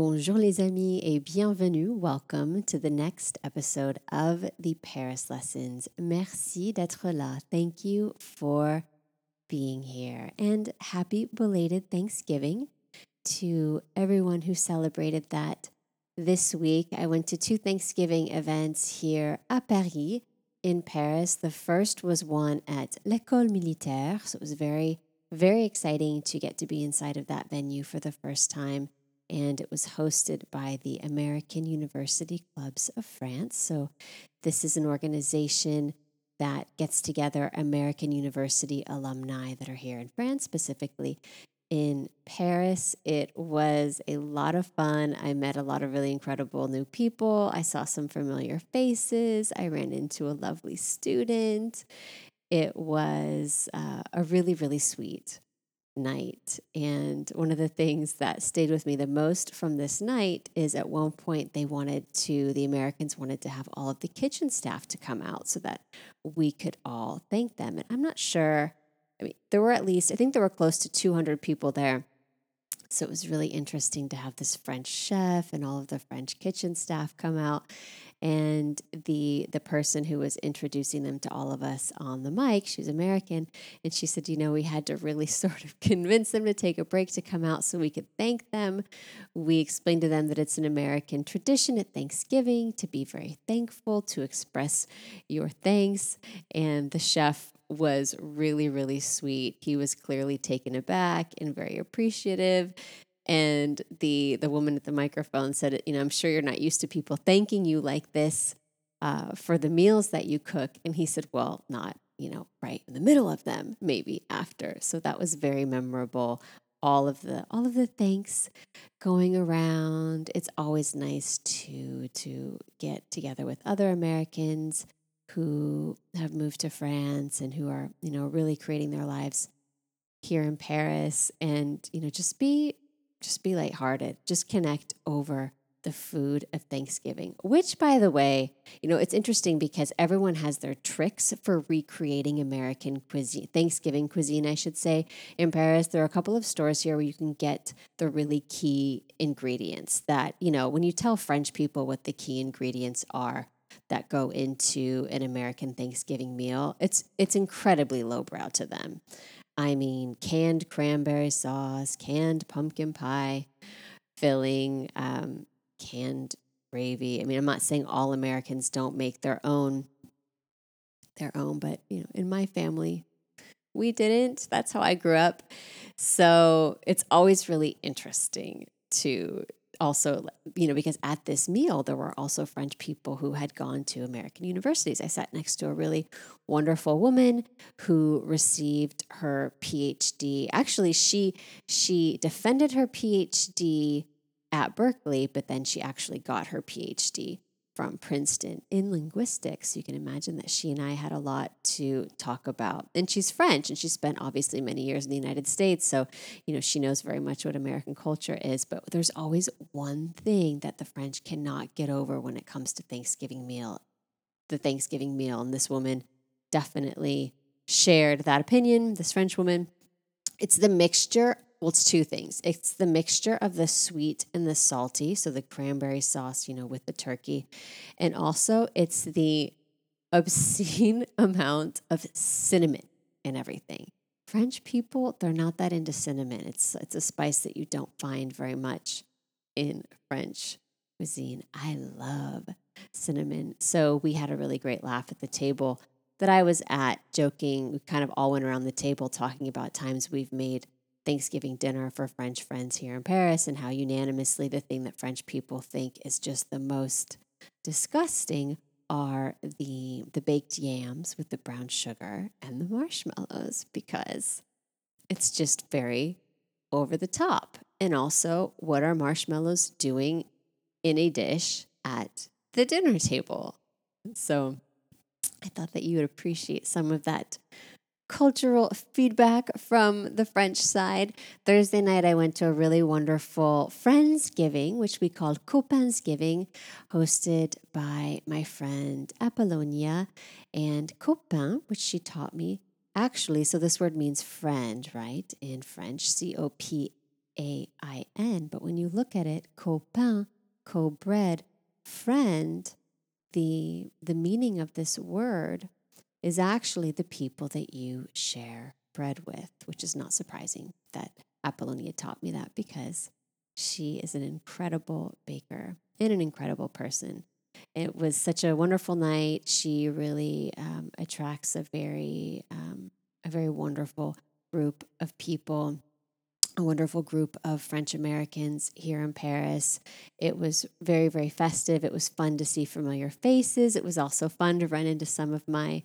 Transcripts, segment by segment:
Bonjour les amis et bienvenue. Welcome to the next episode of the Paris Lessons. Merci d'être là. Thank you for being here. And happy belated Thanksgiving to everyone who celebrated that this week. I went to two Thanksgiving events here at Paris in Paris. The first was one at l'École Militaire. So it was very, very exciting to get to be inside of that venue for the first time and it was hosted by the American University Clubs of France. So, this is an organization that gets together American University alumni that are here in France, specifically in Paris. It was a lot of fun. I met a lot of really incredible new people. I saw some familiar faces. I ran into a lovely student. It was uh, a really, really sweet night. And one of the things that stayed with me the most from this night is at one point they wanted to, the Americans wanted to have all of the kitchen staff to come out so that we could all thank them. And I'm not sure, I mean, there were at least, I think there were close to 200 people there. So it was really interesting to have this French chef and all of the French kitchen staff come out and the the person who was introducing them to all of us on the mic she's american and she said you know we had to really sort of convince them to take a break to come out so we could thank them. We explained to them that it's an american tradition at thanksgiving to be very thankful to express your thanks. And the chef was really really sweet he was clearly taken aback and very appreciative and the the woman at the microphone said, "You know, I'm sure you're not used to people thanking you like this uh, for the meals that you cook." And he said, "Well, not you know right in the middle of them, maybe after." So that was very memorable. All of the all of the thanks going around. It's always nice to to get together with other Americans who have moved to France and who are you know really creating their lives here in Paris and you know just be just be lighthearted, just connect over the food of Thanksgiving, which, by the way, you know, it's interesting because everyone has their tricks for recreating American cuisine, Thanksgiving cuisine, I should say. In Paris, there are a couple of stores here where you can get the really key ingredients that, you know, when you tell French people what the key ingredients are, that go into an American Thanksgiving meal, it's it's incredibly lowbrow to them. I mean, canned cranberry sauce, canned pumpkin pie filling, um, canned gravy. I mean, I'm not saying all Americans don't make their own their own, but you know, in my family, we didn't. That's how I grew up. So, it's always really interesting to also, you know, because at this meal, there were also French people who had gone to American universities. I sat next to a really wonderful woman who received her PhD. Actually, she she defended her PhD at Berkeley, but then she actually got her PhD from Princeton in linguistics. You can imagine that she and I had a lot to talk about. And she's French and she spent obviously many years in the United States. So, you know, she knows very much what American culture is. But there's always one thing that the French cannot get over when it comes to Thanksgiving meal, the Thanksgiving meal. And this woman definitely shared that opinion, this French woman. It's the mixture well, it's two things. It's the mixture of the sweet and the salty, so the cranberry sauce, you know, with the turkey. And also it's the obscene amount of cinnamon in everything. French people, they're not that into cinnamon. It's it's a spice that you don't find very much in French cuisine. I love cinnamon. So we had a really great laugh at the table that I was at, joking. We kind of all went around the table talking about times we've made Thanksgiving dinner for French friends here in Paris and how unanimously the thing that French people think is just the most disgusting are the the baked yams with the brown sugar and the marshmallows because it's just very over the top. And also, what are marshmallows doing in a dish at the dinner table? So, I thought that you would appreciate some of that cultural feedback from the French side. Thursday night, I went to a really wonderful Friendsgiving, which we called Copainsgiving, hosted by my friend Apollonia and Copain, which she taught me. Actually, so this word means friend, right? In French, C O P A I N. But when you look at it, copain, co bread, friend, the, the meaning of this word is actually the people that you share bread with, which is not surprising that Apollonia taught me that because she is an incredible baker and an incredible person. It was such a wonderful night. She really um, attracts a very, um, a very wonderful group of people a wonderful group of French Americans here in Paris. It was very, very festive. It was fun to see familiar faces. It was also fun to run into some of my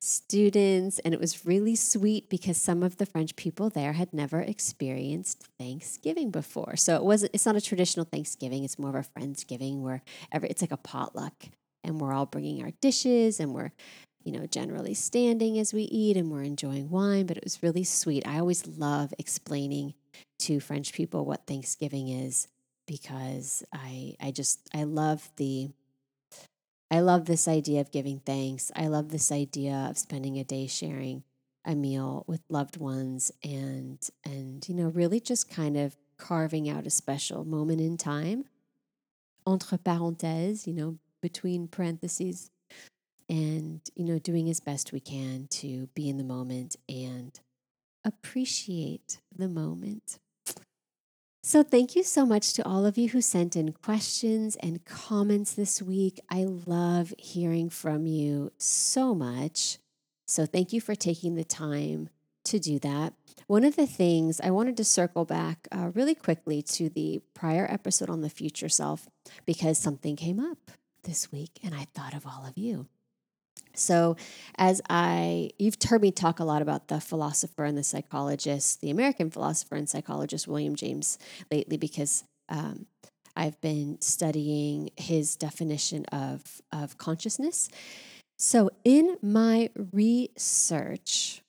students. And it was really sweet because some of the French people there had never experienced Thanksgiving before. So it wasn't, it's not a traditional Thanksgiving, it's more of a Friendsgiving where every, it's like a potluck and we're all bringing our dishes and we're you know, generally standing as we eat and we're enjoying wine, but it was really sweet. I always love explaining to French people what Thanksgiving is because I I just I love the I love this idea of giving thanks. I love this idea of spending a day sharing a meal with loved ones and and you know really just kind of carving out a special moment in time entre parenthèses, you know, between parentheses and you know doing as best we can to be in the moment and appreciate the moment. So, thank you so much to all of you who sent in questions and comments this week. I love hearing from you so much. So, thank you for taking the time to do that. One of the things I wanted to circle back uh, really quickly to the prior episode on the future self because something came up this week and I thought of all of you. So, as I, you've heard me talk a lot about the philosopher and the psychologist, the American philosopher and psychologist William James lately, because um, I've been studying his definition of, of consciousness. So, in my research,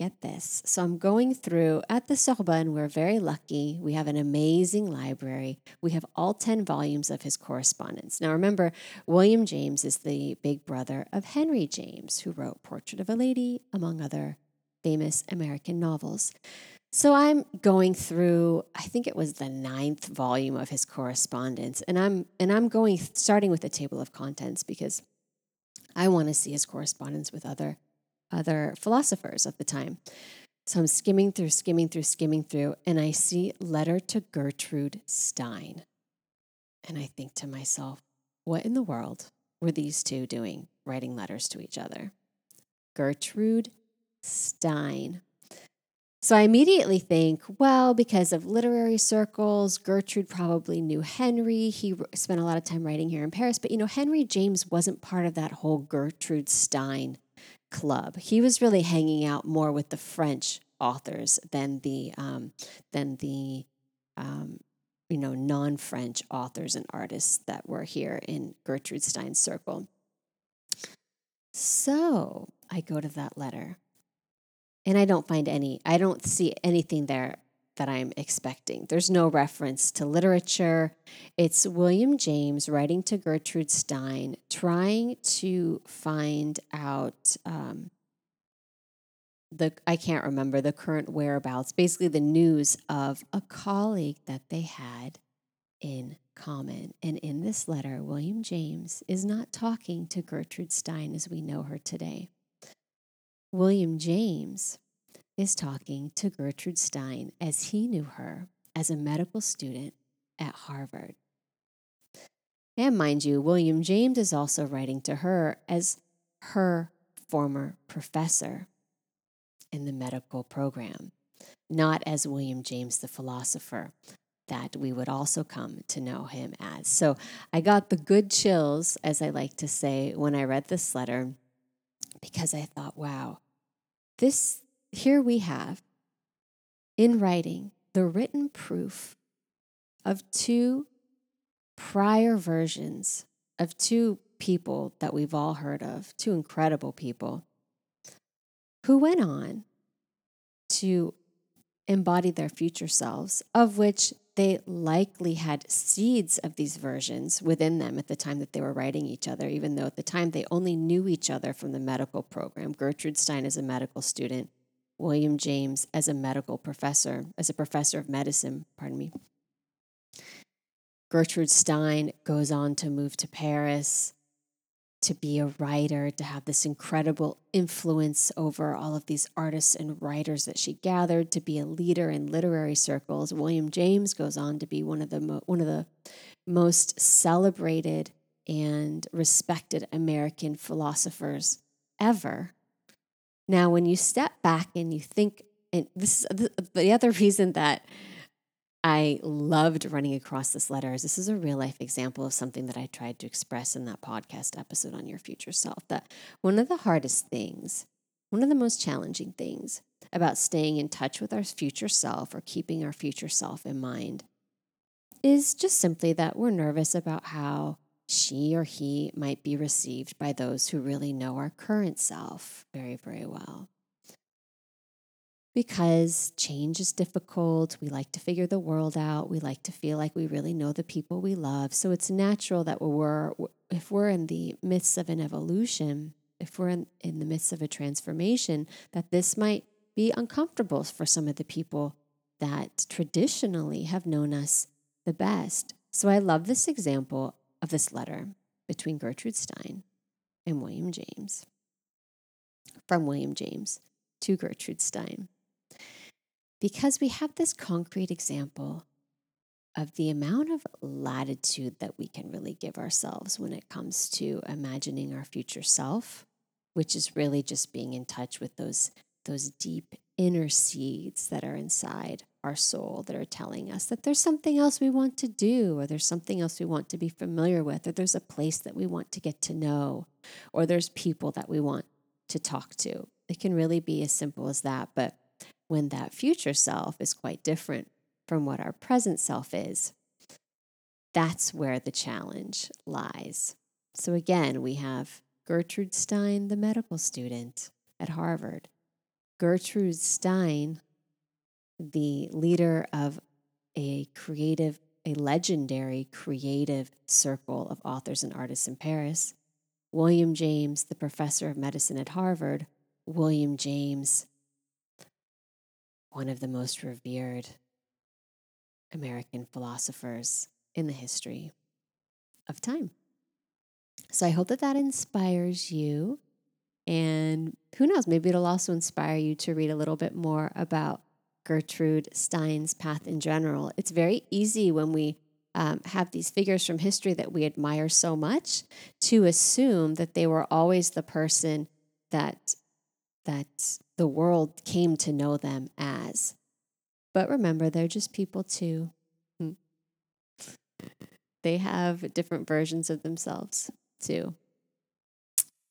get this. So I'm going through at the Sorbonne. We're very lucky. We have an amazing library. We have all 10 volumes of his correspondence. Now, remember, William James is the big brother of Henry James, who wrote Portrait of a Lady, among other famous American novels. So I'm going through, I think it was the ninth volume of his correspondence, and I'm and I'm going starting with the table of contents because I want to see his correspondence with other other philosophers of the time. So I'm skimming through, skimming through, skimming through, and I see Letter to Gertrude Stein. And I think to myself, what in the world were these two doing, writing letters to each other? Gertrude Stein. So I immediately think, well, because of literary circles, Gertrude probably knew Henry. He spent a lot of time writing here in Paris. But, you know, Henry James wasn't part of that whole Gertrude Stein club. He was really hanging out more with the French authors than the um, than the um, you know non-French authors and artists that were here in Gertrude Stein's circle. So I go to that letter, and I don't find any. I don't see anything there that I'm expecting. There's no reference to literature. It's William James writing to Gertrude Stein, trying to find out um, the, I can't remember the current whereabouts, basically the news of a colleague that they had in common. And in this letter, William James is not talking to Gertrude Stein as we know her today. William James is talking to Gertrude Stein as he knew her as a medical student at Harvard. And mind you, William James is also writing to her as her former professor in the medical program, not as William James the philosopher that we would also come to know him as. So I got the good chills, as I like to say, when I read this letter, because I thought, wow, this here we have in writing the written proof of two prior versions of two people that we've all heard of, two incredible people who went on to embody their future selves, of which they likely had seeds of these versions within them at the time that they were writing each other, even though at the time they only knew each other from the medical program. Gertrude Stein is a medical student William James as a medical professor, as a professor of medicine, pardon me. Gertrude Stein goes on to move to Paris to be a writer, to have this incredible influence over all of these artists and writers that she gathered, to be a leader in literary circles. William James goes on to be one of the mo- one of the most celebrated and respected American philosophers ever. Now, when you step back and you think, and this is the, the other reason that I loved running across this letter is this is a real life example of something that I tried to express in that podcast episode on your future self. That one of the hardest things, one of the most challenging things about staying in touch with our future self or keeping our future self in mind is just simply that we're nervous about how she or he might be received by those who really know our current self very, very well because change is difficult. We like to figure the world out. We like to feel like we really know the people we love. So it's natural that we're, if we're in the midst of an evolution, if we're in, in the midst of a transformation, that this might be uncomfortable for some of the people that traditionally have known us the best. So I love this example of this letter between Gertrude Stein and William James. From William James to Gertrude Stein because we have this concrete example of the amount of latitude that we can really give ourselves when it comes to imagining our future self, which is really just being in touch with those, those deep inner seeds that are inside our soul that are telling us that there's something else we want to do, or there's something else we want to be familiar with, or there's a place that we want to get to know, or there's people that we want to talk to. It can really be as simple as that. But when that future self is quite different from what our present self is. That's where the challenge lies. So, again, we have Gertrude Stein, the medical student at Harvard, Gertrude Stein, the leader of a creative, a legendary creative circle of authors and artists in Paris, William James, the professor of medicine at Harvard, William James, one of the most revered American philosophers in the history of time. So I hope that that inspires you. And who knows, maybe it'll also inspire you to read a little bit more about Gertrude Stein's path in general. It's very easy when we um, have these figures from history that we admire so much to assume that they were always the person that that the world came to know them as. But remember, they're just people too. Hmm. They have different versions of themselves too.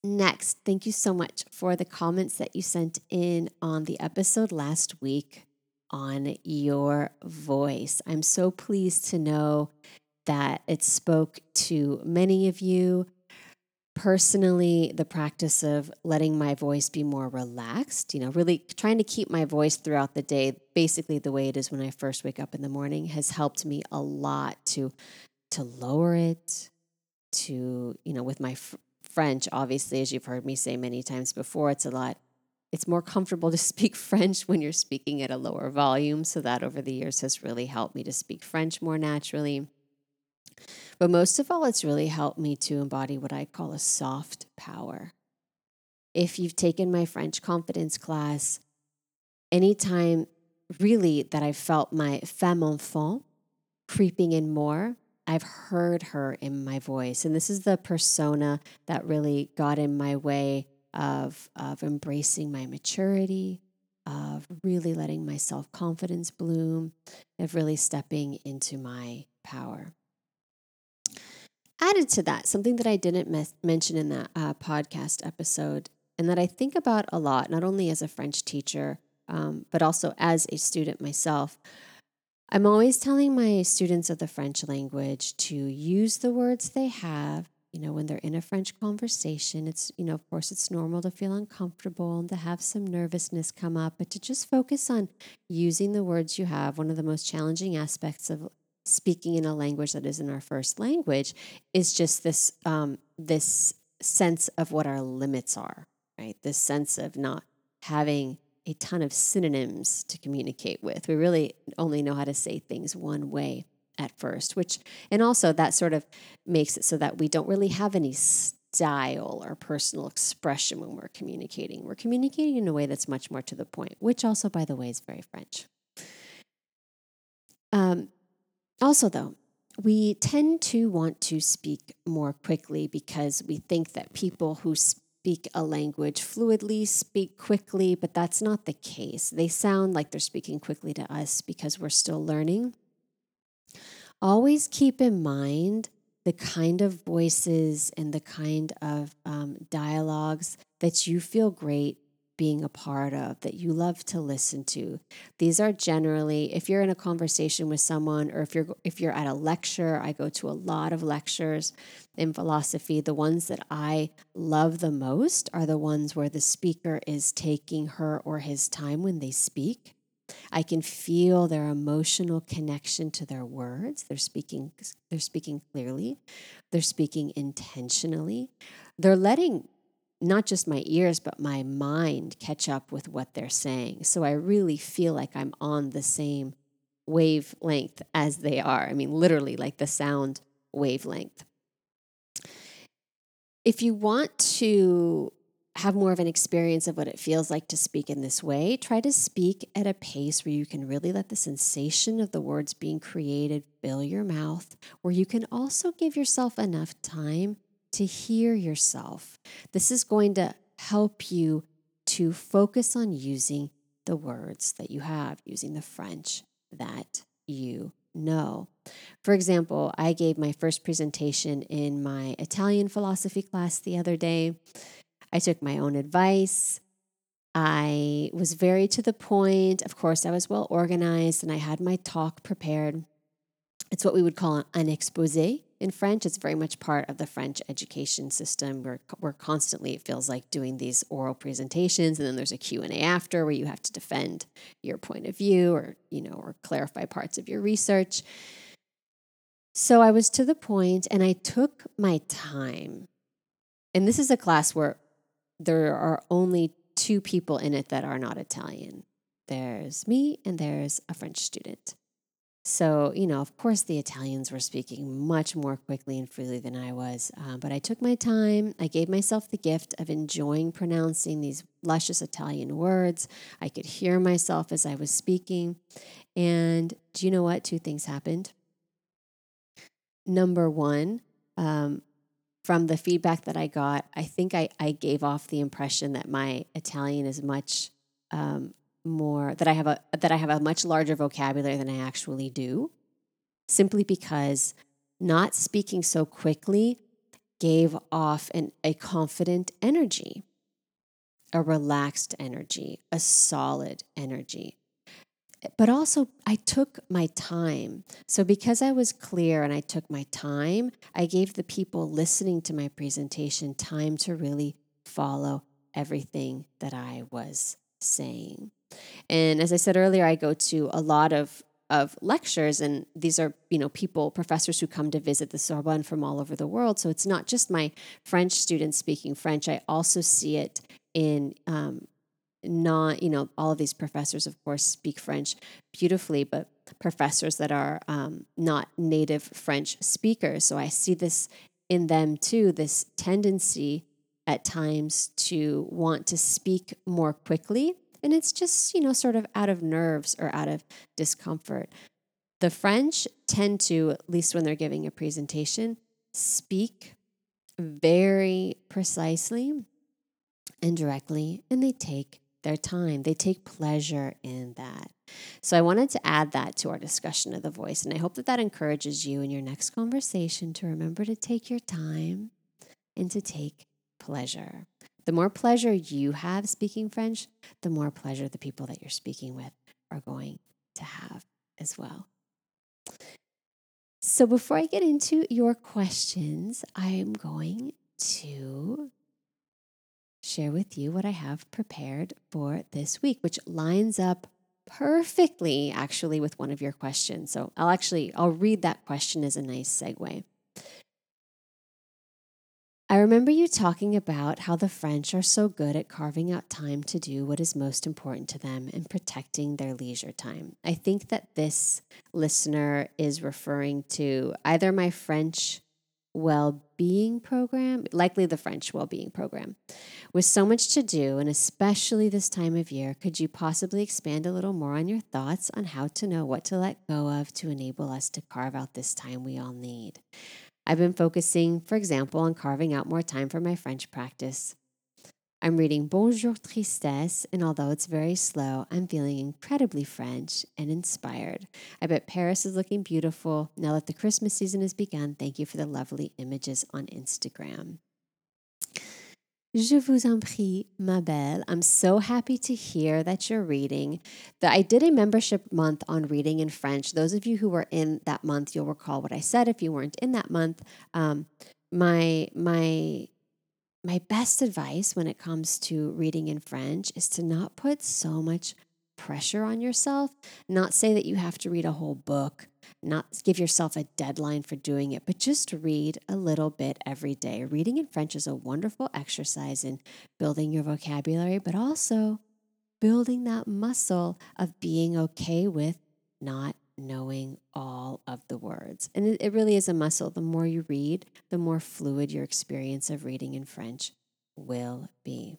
Next, thank you so much for the comments that you sent in on the episode last week on your voice. I'm so pleased to know that it spoke to many of you personally the practice of letting my voice be more relaxed, you know, really trying to keep my voice throughout the day, basically the way it is when I first wake up in the morning has helped me a lot to to lower it to, you know, with my fr- French, obviously as you've heard me say many times before, it's a lot it's more comfortable to speak French when you're speaking at a lower volume, so that over the years has really helped me to speak French more naturally. But most of all, it's really helped me to embody what I call a soft power. If you've taken my French confidence class, anytime really that I've felt my femme enfant creeping in more, I've heard her in my voice. And this is the persona that really got in my way of, of embracing my maturity, of really letting my self confidence bloom, of really stepping into my power added to that, something that I didn't mention in that uh, podcast episode, and that I think about a lot, not only as a French teacher, um, but also as a student myself. I'm always telling my students of the French language to use the words they have. You know, when they're in a French conversation, it's, you know, of course, it's normal to feel uncomfortable and to have some nervousness come up, but to just focus on using the words you have. One of the most challenging aspects of speaking in a language that isn't our first language is just this um, this sense of what our limits are, right? This sense of not having a ton of synonyms to communicate with. We really only know how to say things one way at first, which, and also that sort of makes it so that we don't really have any style or personal expression when we're communicating. We're communicating in a way that's much more to the point, which also, by the way, is very French. Um, also, though, we tend to want to speak more quickly because we think that people who speak a language fluidly speak quickly, but that's not the case. They sound like they're speaking quickly to us because we're still learning. Always keep in mind the kind of voices and the kind of um, dialogues that you feel great being a part of, that you love to listen to. These are generally, if you're in a conversation with someone or if you're if you're at a lecture, I go to a lot of lectures in philosophy. The ones that I love the most are the ones where the speaker is taking her or his time when they speak. I can feel their emotional connection to their words. They're speaking they're speaking clearly. They're speaking intentionally. They're letting not just my ears, but my mind catch up with what they're saying. So I really feel like I'm on the same wavelength as they are. I mean, literally, like the sound wavelength. If you want to have more of an experience of what it feels like to speak in this way, try to speak at a pace where you can really let the sensation of the words being created fill your mouth, where you can also give yourself enough time to hear yourself. This is going to help you to focus on using the words that you have, using the French that you know. For example, I gave my first presentation in my Italian philosophy class the other day. I took my own advice. I was very to the point. Of course, I was well organized and I had my talk prepared. It's what we would call an expose in French. It's very much part of the French education system. We're, we're constantly, it feels like, doing these oral presentations, and then there's a Q&A after where you have to defend your point of view or, you know, or clarify parts of your research. So I was to the point and I took my time. And this is a class where there are only two people in it that are not Italian. There's me and there's a French student. So, you know, of course, the Italians were speaking much more quickly and freely than I was. Uh, but I took my time. I gave myself the gift of enjoying pronouncing these luscious Italian words. I could hear myself as I was speaking. And do you know what? Two things happened. Number one, um, from the feedback that I got, I think I, I gave off the impression that my Italian is much um, more that I have a that I have a much larger vocabulary than I actually do simply because not speaking so quickly gave off an, a confident energy, a relaxed energy, a solid energy. But also, I took my time. So, because I was clear and I took my time, I gave the people listening to my presentation time to really follow everything that I was saying. And as I said earlier, I go to a lot of of lectures and these are you know people professors who come to visit the sorbonne from all over the world so it's not just my french students speaking french i also see it in um, not you know all of these professors of course speak french beautifully but professors that are um, not native french speakers so i see this in them too this tendency at times to want to speak more quickly and it's just, you know, sort of out of nerves or out of discomfort. The French tend to, at least when they're giving a presentation, speak very precisely and directly, and they take their time. They take pleasure in that. So I wanted to add that to our discussion of the voice. And I hope that that encourages you in your next conversation to remember to take your time and to take pleasure. The more pleasure you have speaking French, the more pleasure the people that you're speaking with are going to have as well. So, before I get into your questions, I am going to share with you what I have prepared for this week, which lines up perfectly actually with one of your questions. So, I'll actually I'll read that question as a nice segue. I remember you talking about how the French are so good at carving out time to do what is most important to them and protecting their leisure time. I think that this listener is referring to either my French well being program, likely the French well being program. With so much to do, and especially this time of year, could you possibly expand a little more on your thoughts on how to know what to let go of to enable us to carve out this time we all need? I've been focusing, for example, on carving out more time for my French practice. I'm reading Bonjour Tristesse, and although it's very slow, I'm feeling incredibly French and inspired. I bet Paris is looking beautiful. Now that the Christmas season has begun, thank you for the lovely images on Instagram. Je vous en prie, ma belle. I'm so happy to hear that you're reading. That I did a membership month on reading in French. Those of you who were in that month, you'll recall what I said. If you weren't in that month, um, my my my best advice when it comes to reading in French is to not put so much pressure on yourself. Not say that you have to read a whole book not give yourself a deadline for doing it, but just read a little bit every day. Reading in French is a wonderful exercise in building your vocabulary, but also building that muscle of being okay with not knowing all of the words. And it, really is a muscle. The more you read, the more fluid your experience of reading in French will be.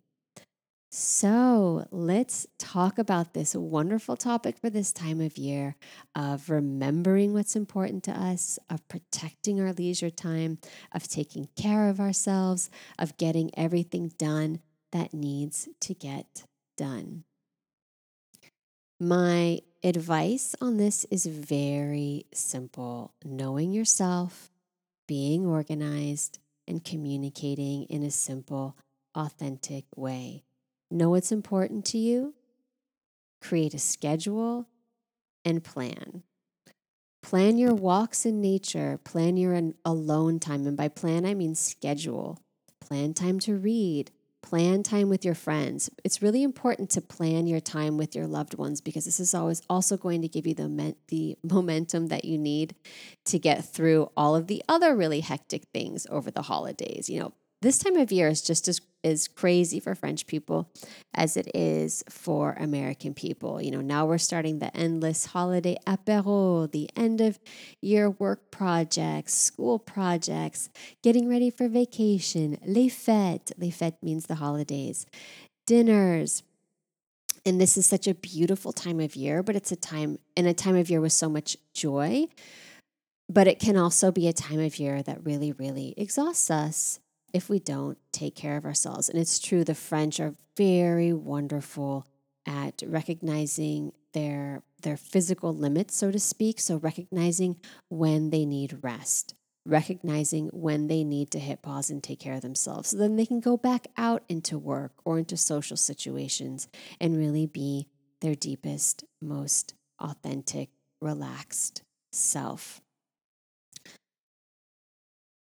So let's talk about this wonderful topic for this time of year of remembering what's important to us, of protecting our leisure time, of taking care of ourselves, of getting everything done that needs to get done. My advice on this is very simple knowing yourself, being organized, and communicating in a simple, authentic way. Know what's important to you, create a schedule, and plan. Plan your walks in nature, plan your alone time. And by plan, I mean schedule. Plan time to read, plan time with your friends. It's really important to plan your time with your loved ones because this is always also going to give you the, the momentum that you need to get through all of the other really hectic things over the holidays. You know, this time of year is just as is crazy for French people as it is for American people. You know, now we're starting the endless holiday apéro, the end of year work projects, school projects, getting ready for vacation, les fêtes. Les fêtes means the holidays, dinners. And this is such a beautiful time of year, but it's a time in a time of year with so much joy. But it can also be a time of year that really, really exhausts us if we don't take care of ourselves. And it's true, the French are very wonderful at recognizing their their physical limits, so to speak. So recognizing when they need rest, recognizing when they need to hit pause and take care of themselves. So then they can go back out into work or into social situations and really be their deepest, most authentic, relaxed self.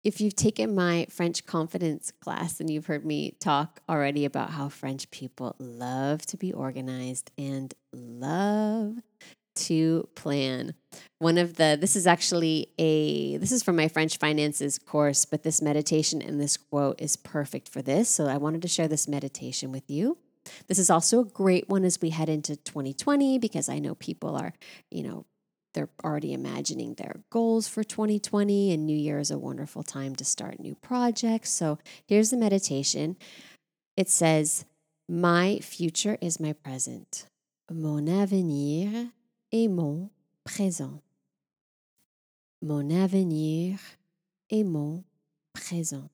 If you've taken my French confidence class and you've heard me talk already about how French people love to be organized and love to plan. One of the, this is actually a, this is from my French finances course, but this meditation and this quote is perfect for this. So I wanted to share this meditation with you. This is also a great one as we head into 2020 because I know people are, you know, they're already imagining their goals for 2020, and New Year is a wonderful time to start new projects. So here's the meditation it says, My future is my present. Mon avenir est mon présent. Mon avenir est mon présent.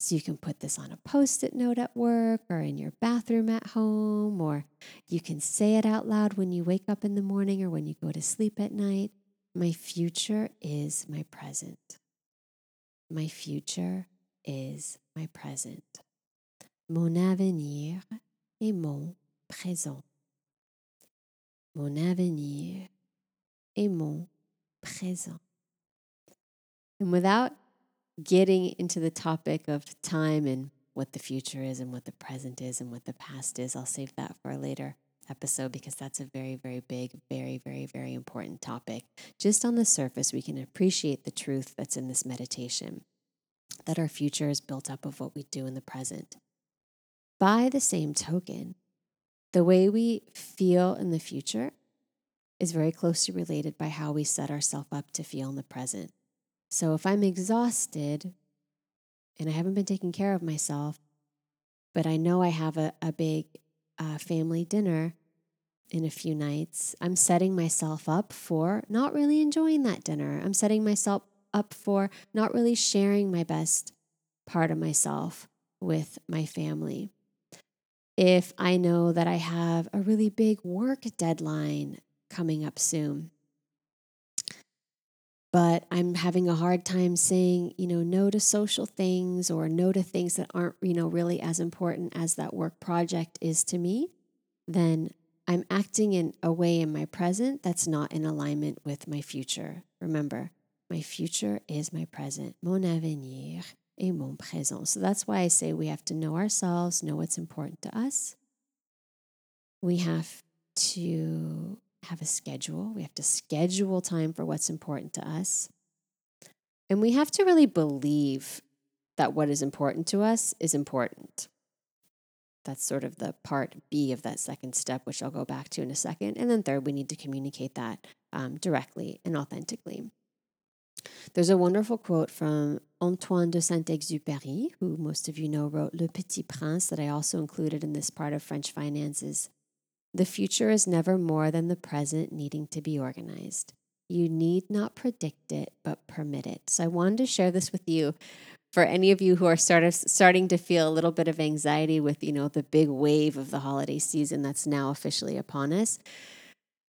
So you can put this on a post it note at work or in your bathroom at home, or you can say it out loud when you wake up in the morning or when you go to sleep at night. My future is my present. My future is my present. Mon avenir est mon présent. Mon avenir est mon présent. And without getting into the topic of time and what the future is and what the present is and what the past is. I'll save that for a later episode because that's a very, very big, very, very, very important topic. Just on the surface, we can appreciate the truth that's in this meditation. that our future is built up of what we do in the present. By the same token, the way we feel in the future is very closely related by how we set ourselves up to feel in the present. So if I'm exhausted and I haven't been taking care of myself, but I know I have a, a big uh, family dinner in a few nights, I'm setting myself up for not really enjoying that dinner. I'm setting myself up for not really sharing my best part of myself with my family. If I know that I have a really big work deadline coming up soon, but I'm having a hard time saying, you know, no to social things or no to things that aren't, you know, really as important as that work project is to me, then I'm acting in a way in my present that's not in alignment with my future. Remember, my future is my present. Mon avenir est mon présent. So that's why I say we have to know ourselves, know what's important to us. We have to have a schedule. We have to schedule time for what's important to us. And we have to really believe that what is important to us is important. That's sort of the part B of that second step, which I'll go back to in a second. And then, third, we need to communicate that um, directly and authentically. There's a wonderful quote from Antoine de Saint Exupéry, who most of you know wrote Le Petit Prince, that I also included in this part of French finances. The future is never more than the present needing to be organized. You need not predict it, but permit it. So I wanted to share this with you for any of you who are sort of starting to feel a little bit of anxiety with, you know, the big wave of the holiday season that's now officially upon us.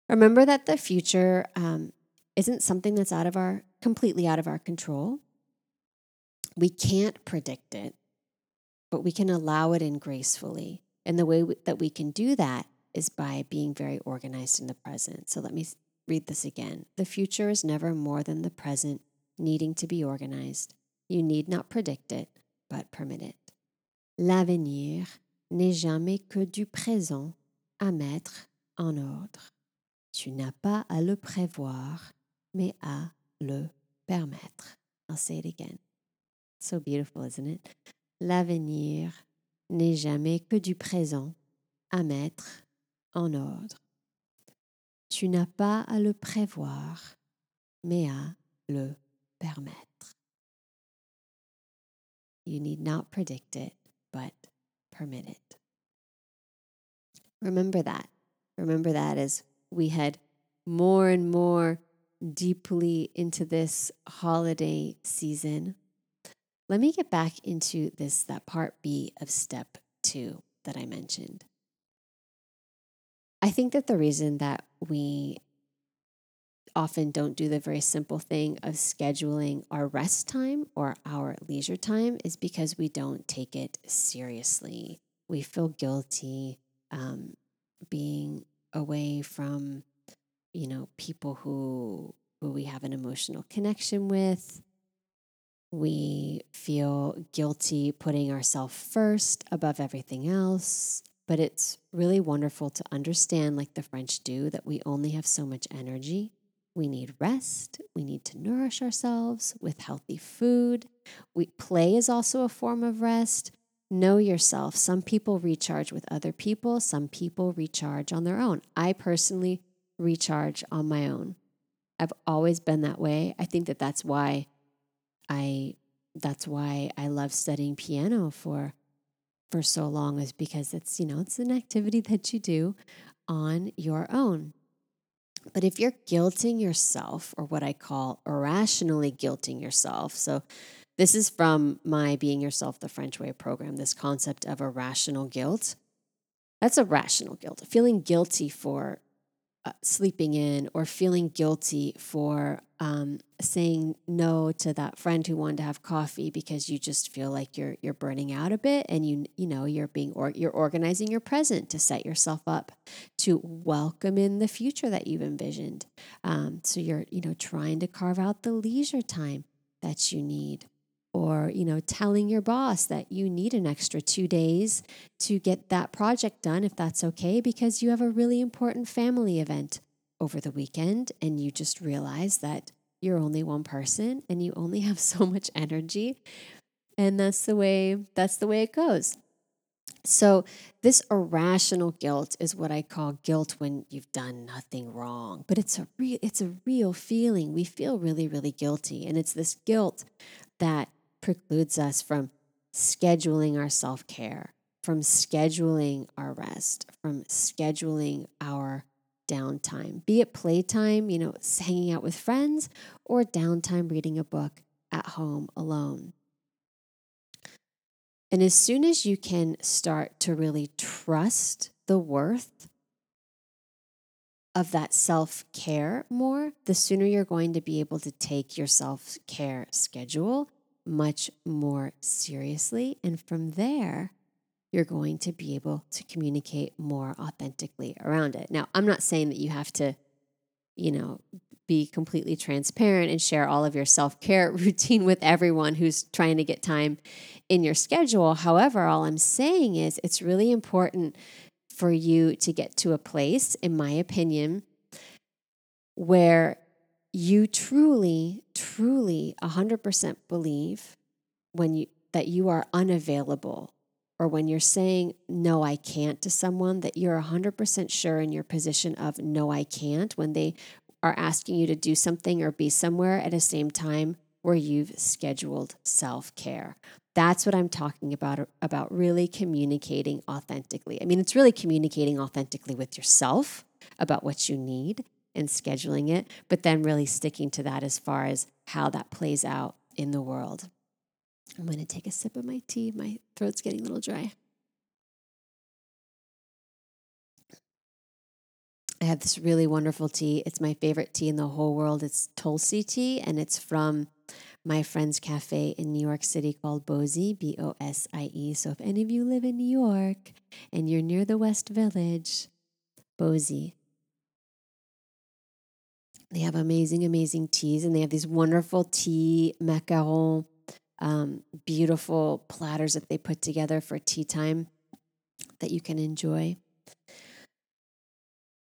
Remember that the future um, isn't something that's out of our completely out of our control. We can't predict it, but we can allow it in gracefully. And the way that we can do that is by being very organized in the present. So let me read this again. The future is never more than the present needing to be organized. You need not predict it, but permit it. L'avenir n'est jamais que du présent à mettre en ordre. Tu n'as pas à le prévoir, mais à le permettre. I'll say it again. So beautiful, isn't it? L'avenir n'est jamais que du présent à mettre en ordre. Tu n'as pas à le prévoir, mais à le permettre. You need not predict it, but permit it. Remember that. Remember that as we head more and more deeply into this holiday season. Let me get back into this that part B of step 2 that I mentioned. I think that the reason that we often don't do the very simple thing of scheduling our rest time or our leisure time is because we don't take it seriously. We feel guilty um, being away from, you know, people who who we have an emotional connection with. We feel guilty putting ourselves first above everything else. But it's really wonderful to understand, like the French do, that we only have so much energy. We need rest. We need to nourish ourselves with healthy food. We, play is also a form of rest. Know yourself. Some people recharge with other people, some people recharge on their own. I personally recharge on my own. I've always been that way. I think that that's why I that's why I love studying piano for for so long is because it's, you know, it's an activity that you do on your own. But if you're guilting yourself, or what I call irrationally guilting yourself, so this is from my Being Yourself the French Way program, this concept of irrational guilt. That's a rational guilt, feeling guilty for uh, sleeping in or feeling guilty for um, saying no to that friend who wanted to have coffee because you just feel like you're you're burning out a bit and you you know you're being or you're organizing your present to set yourself up to welcome in the future that you've envisioned. Um, so you're you know trying to carve out the leisure time that you need or you know telling your boss that you need an extra 2 days to get that project done if that's okay because you have a really important family event over the weekend and you just realize that you're only one person and you only have so much energy And that's the way that's the way it goes. So, this irrational guilt is what I call guilt when you've done nothing wrong. But it's a real it's a real feeling. We feel really really guilty, and it's this guilt that precludes us from scheduling our self-care, from scheduling our rest, from scheduling our downtime. Be it playtime, you know, hanging out with friends, or downtime reading a book at home alone. And as soon as you can start to really trust the worth of that self care more, the sooner you're going to be able to take your self care schedule much more seriously. And from there, you're going to be able to communicate more authentically around it. Now, I'm not saying that you have to, you know, be completely transparent and share all of your self care routine with everyone who's trying to get time in your schedule. However, all I'm saying is it's really important for you to get to a place, in my opinion, where you truly, truly 100% believe when you that you are unavailable or when you're saying no I can't to someone that you're 100% sure in your position of no I can't when they are asking you to do something or be somewhere at the same time where you've scheduled self care. That's what I'm talking about about really communicating authentically. I mean, it's really communicating authentically with yourself about what you need and scheduling it, but then really sticking to that as far as how that plays out in the world. I'm going to take a sip of my tea. My throat's getting a little dry. I have this really wonderful tea. It's my favorite tea in the whole world. It's Tulsi tea, and it's from my friend's cafe in New York City called Bosie, B O S I E. So if any of you live in New York and you're near the West Village, Bosie. They have amazing, amazing teas, and they have these wonderful tea macaron, um, beautiful platters that they put together for tea time that you can enjoy.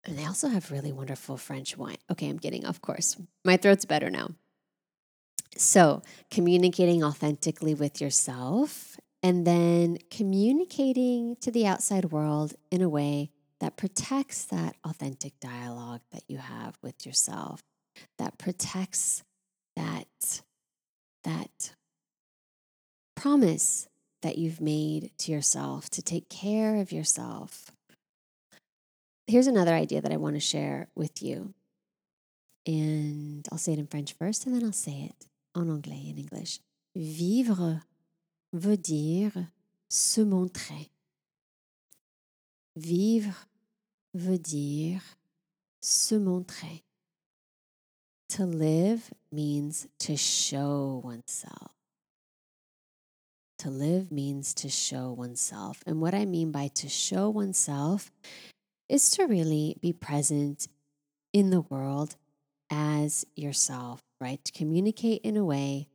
And they also have really wonderful French wine. Okay, I'm getting off course. My throat's better now. So, communicating authentically with yourself and then communicating to the outside world in a way that protects that authentic dialogue that you have with yourself, that protects that, that promise that you've made to yourself to take care of yourself here's another idea that I want to share with you. And I'll say it in French first, and then I'll say it en anglais, in English. Vivre veut dire se montrer. Vivre veut dire se montrer. To live means to show oneself. To live means to show oneself. And what I mean by to show oneself is to really be present in the world as yourself, right? To communicate in a way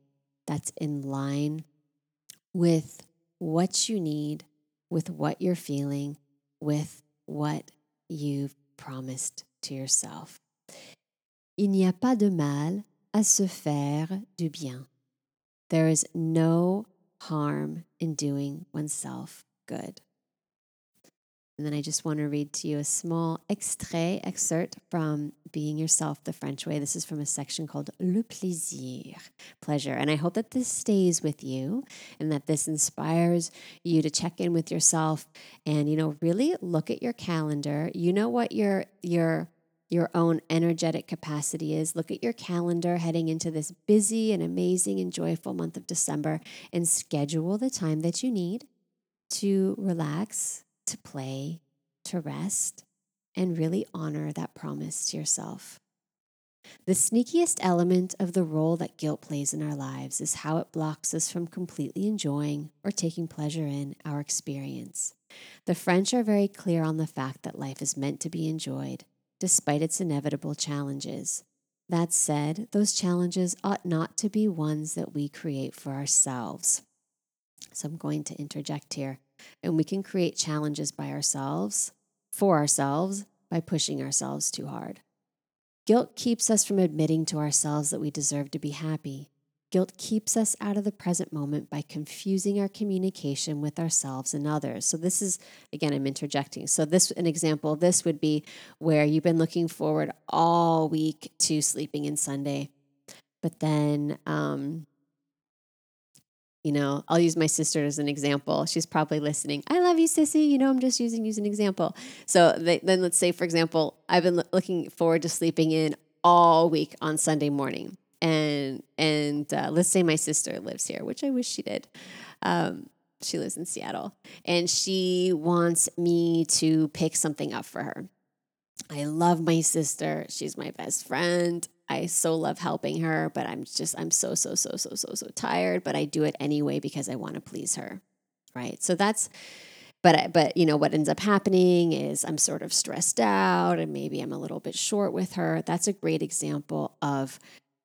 that's in line with what you need, with what you're feeling, with what you've promised to yourself. Il n'y a pas de mal à se faire du bien. There is no harm in doing oneself good. And then I just want to read to you a small extrait, excerpt from Being Yourself the French Way. This is from a section called Le Plaisir, pleasure. And I hope that this stays with you and that this inspires you to check in with yourself and, you know, really look at your calendar. You know what your, your, your own energetic capacity is. Look at your calendar heading into this busy and amazing and joyful month of December and schedule the time that you need to relax to play, to rest, and really honor that promise to yourself. The sneakiest element of the role that guilt plays in our lives is how it blocks us from completely enjoying or taking pleasure in our experience. The French are very clear on the fact that life is meant to be enjoyed, despite its inevitable challenges. That said, those challenges ought not to be ones that we create for ourselves. So I'm going to interject here. And we can create challenges by ourselves, for ourselves, by pushing ourselves too hard. Guilt keeps us from admitting to ourselves that we deserve to be happy. Guilt keeps us out of the present moment by confusing our communication with ourselves and others. So this is again I'm interjecting. So this an example this would be where you've been looking forward all week to sleeping in Sunday. But then um you know, I'll use my sister as an example. She's probably listening. I love you, sissy. You know, I'm just using you as an example. So they, then let's say, for example, I've been looking forward to sleeping in all week on Sunday morning and and uh, let's say my sister lives here, which I wish she did. Um, she lives in Seattle, and she wants me to pick something up for her. I love my sister; she's my best friend. I so love helping her, but I'm just I'm so so so so so so tired. But I do it anyway because I want to please her, right? So that's but but you know what ends up happening is I'm sort of stressed out and maybe I'm a little bit short with her. That's a great example of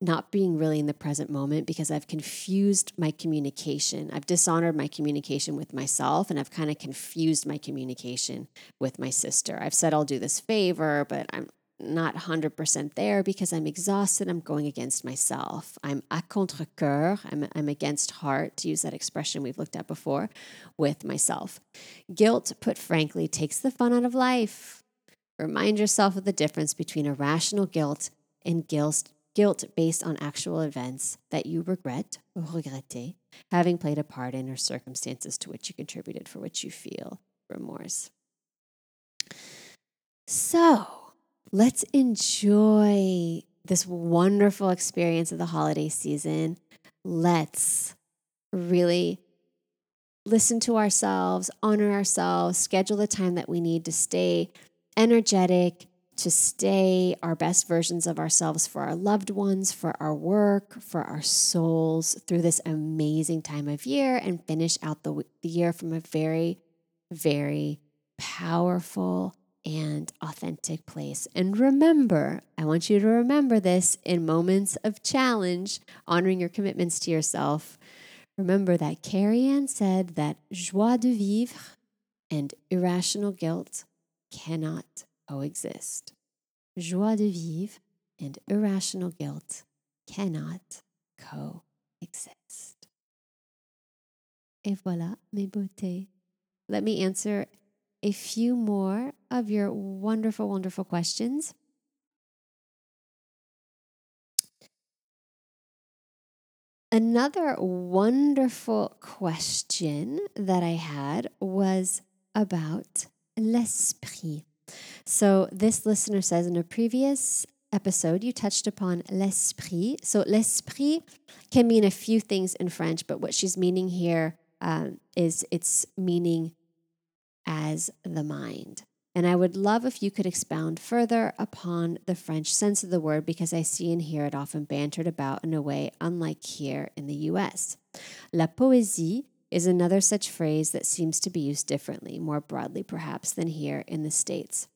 not being really in the present moment because I've confused my communication. I've dishonored my communication with myself and I've kind of confused my communication with my sister. I've said I'll do this favor, but I'm not 100% there because I'm exhausted. I'm going against myself. I'm à contre-coeur. I'm, I'm against heart, to use that expression we've looked at before, with myself. Guilt, put frankly, takes the fun out of life. Remind yourself of the difference between irrational guilt and guilt, guilt based on actual events that you regret or regretter having played a part in or circumstances to which you contributed for which you feel remorse. So let's enjoy this wonderful experience of the holiday season. Let's really listen to ourselves, honor ourselves, schedule the time that we need to stay energetic to stay our best versions of ourselves for our loved ones, for our work, for our souls through this amazing time of year and finish out the, the year from a very, very powerful and authentic place. And remember, I want you to remember this in moments of challenge, honoring your commitments to yourself. Remember that Carrie Anne said that joie de vivre and irrational guilt cannot Oh, coexist. Joie de vivre and irrational guilt cannot coexist. Et voilà, mes beautés. Let me answer a few more of your wonderful, wonderful questions. Another wonderful question that I had was about l'esprit. So, this listener says in a previous episode, you touched upon l'esprit. So, l'esprit can mean a few things in French, but what she's meaning here um, is its meaning as the mind. And I would love if you could expound further upon the French sense of the word because I see and hear it often bantered about in a way unlike here in the US. La poésie is another such phrase that seems to be used differently, more broadly perhaps, than here in the States.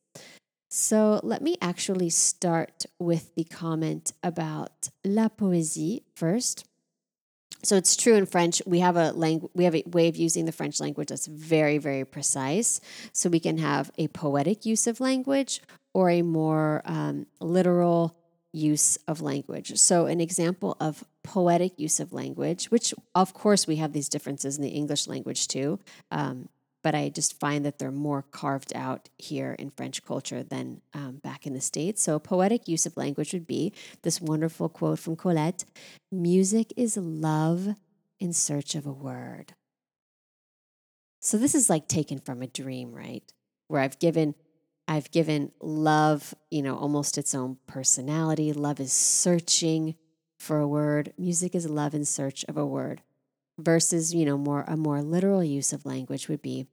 So let me actually start with the comment about la poésie first. So it's true in French. We have a language. We have a way of using the French language that's very, very precise. So we can have a poetic use of language or a more um, literal use of language. So, an example of poetic use of language, which of course we have these differences in the English language too, um, but I just find that they're more carved out here in French culture than um, back in the States. So, poetic use of language would be this wonderful quote from Colette Music is love in search of a word. So, this is like taken from a dream, right? Where I've given I've given love, you know, almost its own personality. Love is searching for a word. Music is love in search of a word. Versus, you know, more a more literal use of language would be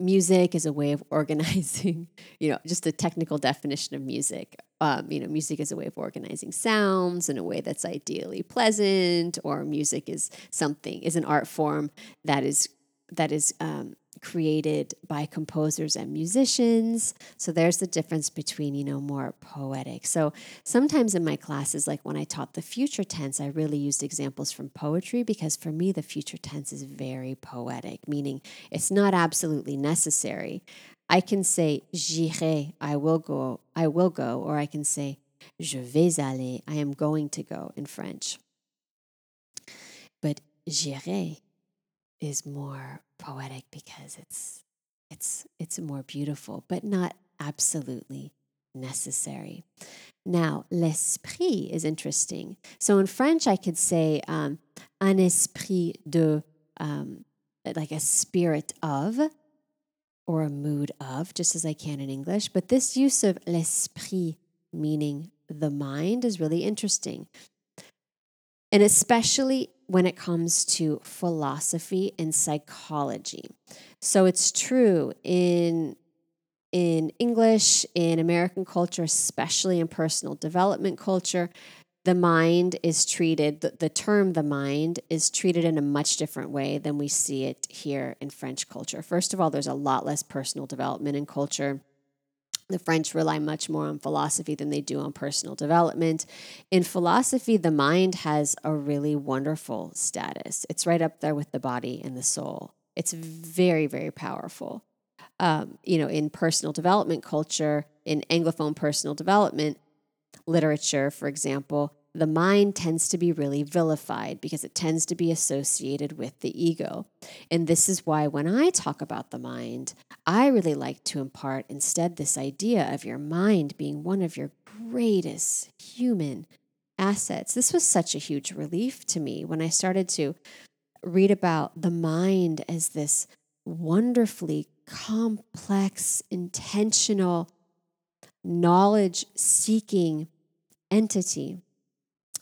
music is a way of organizing, you know, just a technical definition of music. Um, you know, music is a way of organizing sounds in a way that's ideally pleasant, or music is something, is an art form that is that is um, created by composers and musicians. So there's the difference between, you know, more poetic. So sometimes in my classes, like when I taught the future tense, I really used examples from poetry because for me, the future tense is very poetic, meaning it's not absolutely necessary. I can say j'irai, I will go, I will go, or I can say je vais aller, I am going to go in French. but j'irai is more poetic because it's it's it's more beautiful, but not absolutely necessary. Now, l'esprit is interesting. So in French, I could say um, un esprit de, um, like a spirit of, or a mood of, just as I can in English. But this use of l'esprit, meaning the mind, is really interesting. And especially when it comes to philosophy and psychology. So it's true in in English, in American culture, especially in personal development culture, the mind is treated, the, the, term the mind is treated in a much different way than we see it here in French culture. First of all, there's a lot less personal development in culture. The French rely much more on philosophy than they do on personal development. In philosophy, the mind has a really wonderful status. It's right up there with the body and the soul. It's very, very powerful um, you know, in personal development culture, in Anglophone personal development literature, for example, the mind tends to be really vilified because it tends to be associated with the ego. And this is why when I talk about the mind, I really like to impart instead this idea of your mind being one of your greatest human assets. This was such a huge relief to me when I started to read about the mind as this wonderfully complex, intentional, knowledge seeking entity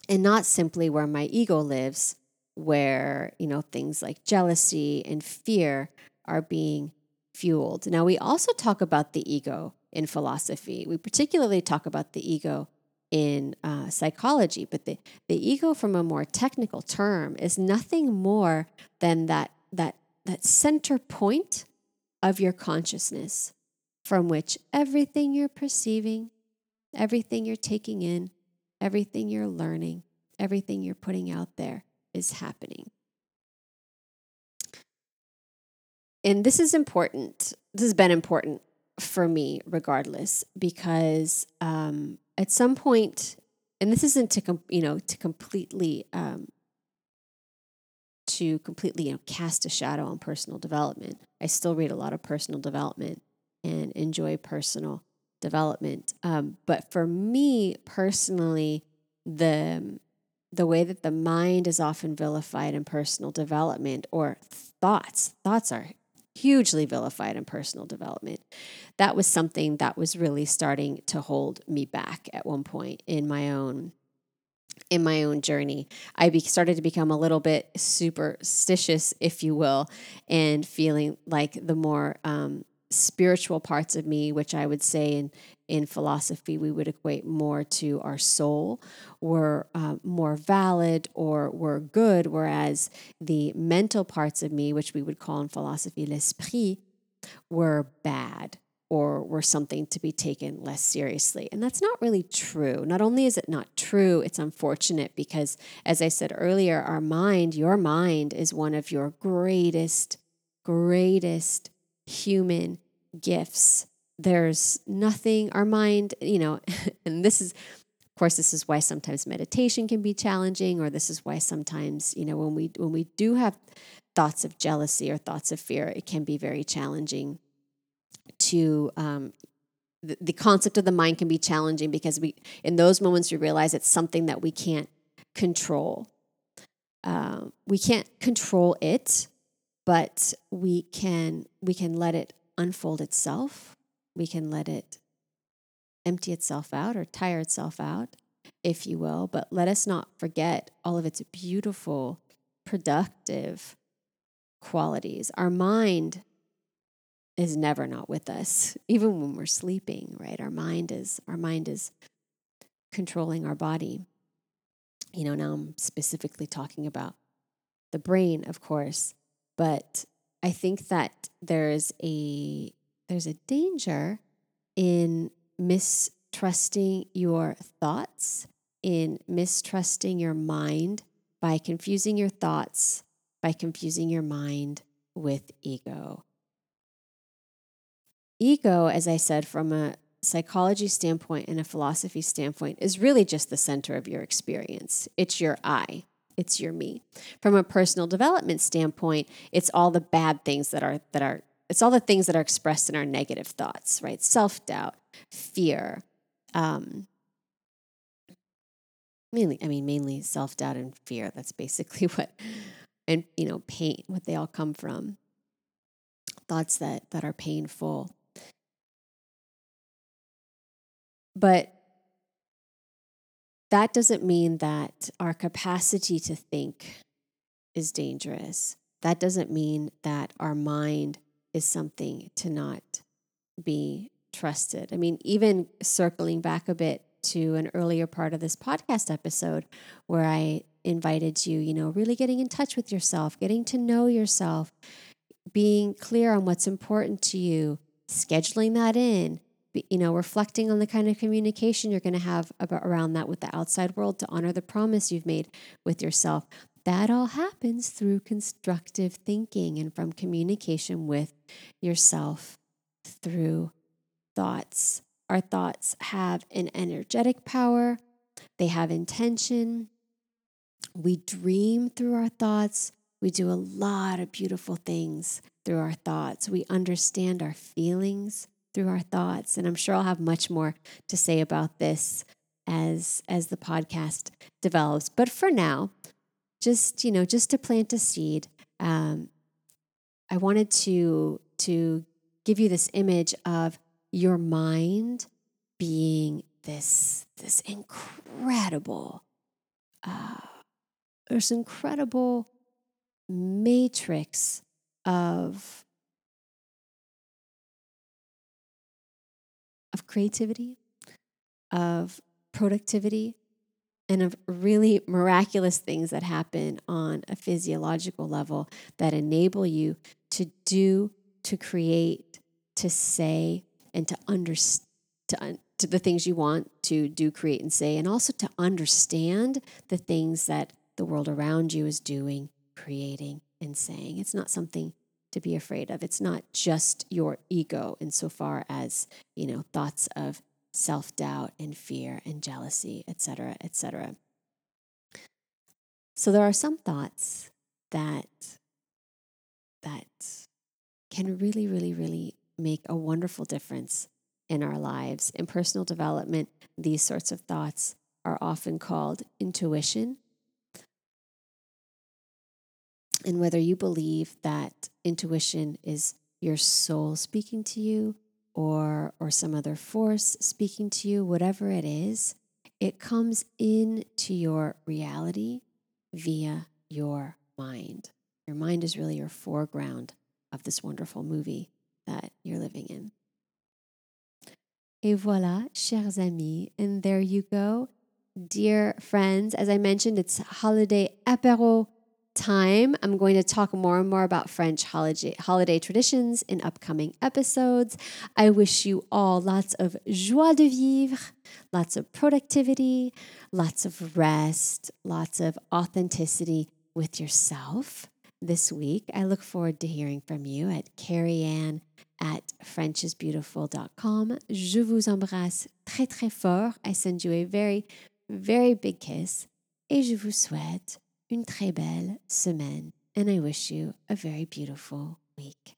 and not simply where my ego lives where you know things like jealousy and fear are being fueled. Now we also talk about the ego in philosophy. We particularly talk about the ego in uh, psychology but the, the ego from a more technical term is nothing more than that that that center point of your consciousness from which everything you're perceiving, everything you're taking in, everything you're learning, everything you're putting out there is happening. And this is important. This has been important for me, regardless, because um, at some point, and this isn't to com- you know to completely um, to completely you know, cast a shadow on personal development. I still read a lot of personal development and enjoy personal development. Um, but for me personally, the the way that the mind is often vilified in personal development or thoughts thoughts are hugely vilified in personal development that was something that was really starting to hold me back at one point in my own in my own journey. I be, started to become a little bit superstitious, if you will, and feeling like the more um, spiritual parts of me, which I would say in in philosophy we would equate more to our soul, were uh, more valid or were good, whereas the mental parts of me, which we would call in philosophy l'esprit, were bad or were something to be taken less seriously. And that's not really true. Not only is it not true, it's unfortunate because, as I said earlier, our mind, your mind, is one of your greatest, greatest human gifts. There's nothing, our mind, you know, and this is, of course, this is why sometimes meditation can be challenging, or this is why sometimes, you know, when we when we do have thoughts of jealousy or thoughts of fear, it can be very challenging to um, the, the concept of the mind can be challenging because we in those moments we realize it's something that we can't control uh, we can't control it but we can we can let it unfold itself. We can let it empty itself out or tire itself out if you will. But let us not forget all of its beautiful productive qualities. Our mind is never not with us even when we're sleeping right? Our mind is our mind is controlling our body. You know now i'm specifically talking about the brain of course but i think that there's a there's a danger in mistrusting your thoughts in mistrusting your mind by confusing your thoughts by confusing your mind with ego ego, as I said, from a psychology standpoint and a philosophy standpoint, is really just the center of your experience. It's your I. it's your me. From a personal development standpoint, it's all the bad things that are that are it's all the things that are expressed in our negative thoughts, right? Self-doubt, fear, um, mainly i mean mainly self-doubt and fear that's basically what and you know pain what they all come from thoughts that that are painful but that doesn't mean that our capacity to think is dangerous. That doesn't mean that our mind is something to not be trusted. I mean even circling back a bit to an earlier part of this podcast episode where I invited you, you know, really getting in touch with yourself, getting to know yourself, being clear on what's important to you, scheduling that in, you know, reflecting on the kind of communication you're going to have around that with the outside world to honor the promise you've made with yourself. That all happens through constructive thinking and from communication with yourself through thoughts. Our thoughts have an energetic power, they have intention. We dream through our thoughts. We do a lot of beautiful things through our thoughts. We understand our feelings through our thoughts. And I'm sure I'll have much more to say about this as as the podcast develops. But for now, just you know, just to plant a seed, um, I wanted to to give you this image of your mind being this this incredible uh, this incredible matrix of creativity of productivity and of really miraculous things that happen on a physiological level that enable you to do to create to say and to understand to the things you want to do, create, and say, and also to understand the things that the world around you is doing, creating, and saying. It's not something to be afraid of. It's not just your ego insofar as, you know, thoughts of self-doubt and fear and jealousy, etc., etc. So there are some thoughts that that can really, really, really make a wonderful difference in our lives. In personal development, these sorts of thoughts are often called intuition. And whether you believe that intuition is your soul speaking to you or, or some other force speaking to you, whatever it is, it comes into your reality via your mind. Your mind is really your foreground of this wonderful movie that you're living in. Et voilà, chers amis, and there you go. Dear friends, as I mentioned, it's holiday apéro time. I'm going to talk more and more about French holiday, holiday traditions in upcoming episodes. I wish you all lots of joie de vivre, lots of productivity, lots of rest, lots of authenticity with yourself this week. I look forward to hearing from you at Carrie at frenchisbeautiful.com. Je vous embrasse très très fort. I send you a very, very big kiss. Et je vous souhaite une très belle semaine. And I wish you a very beautiful week.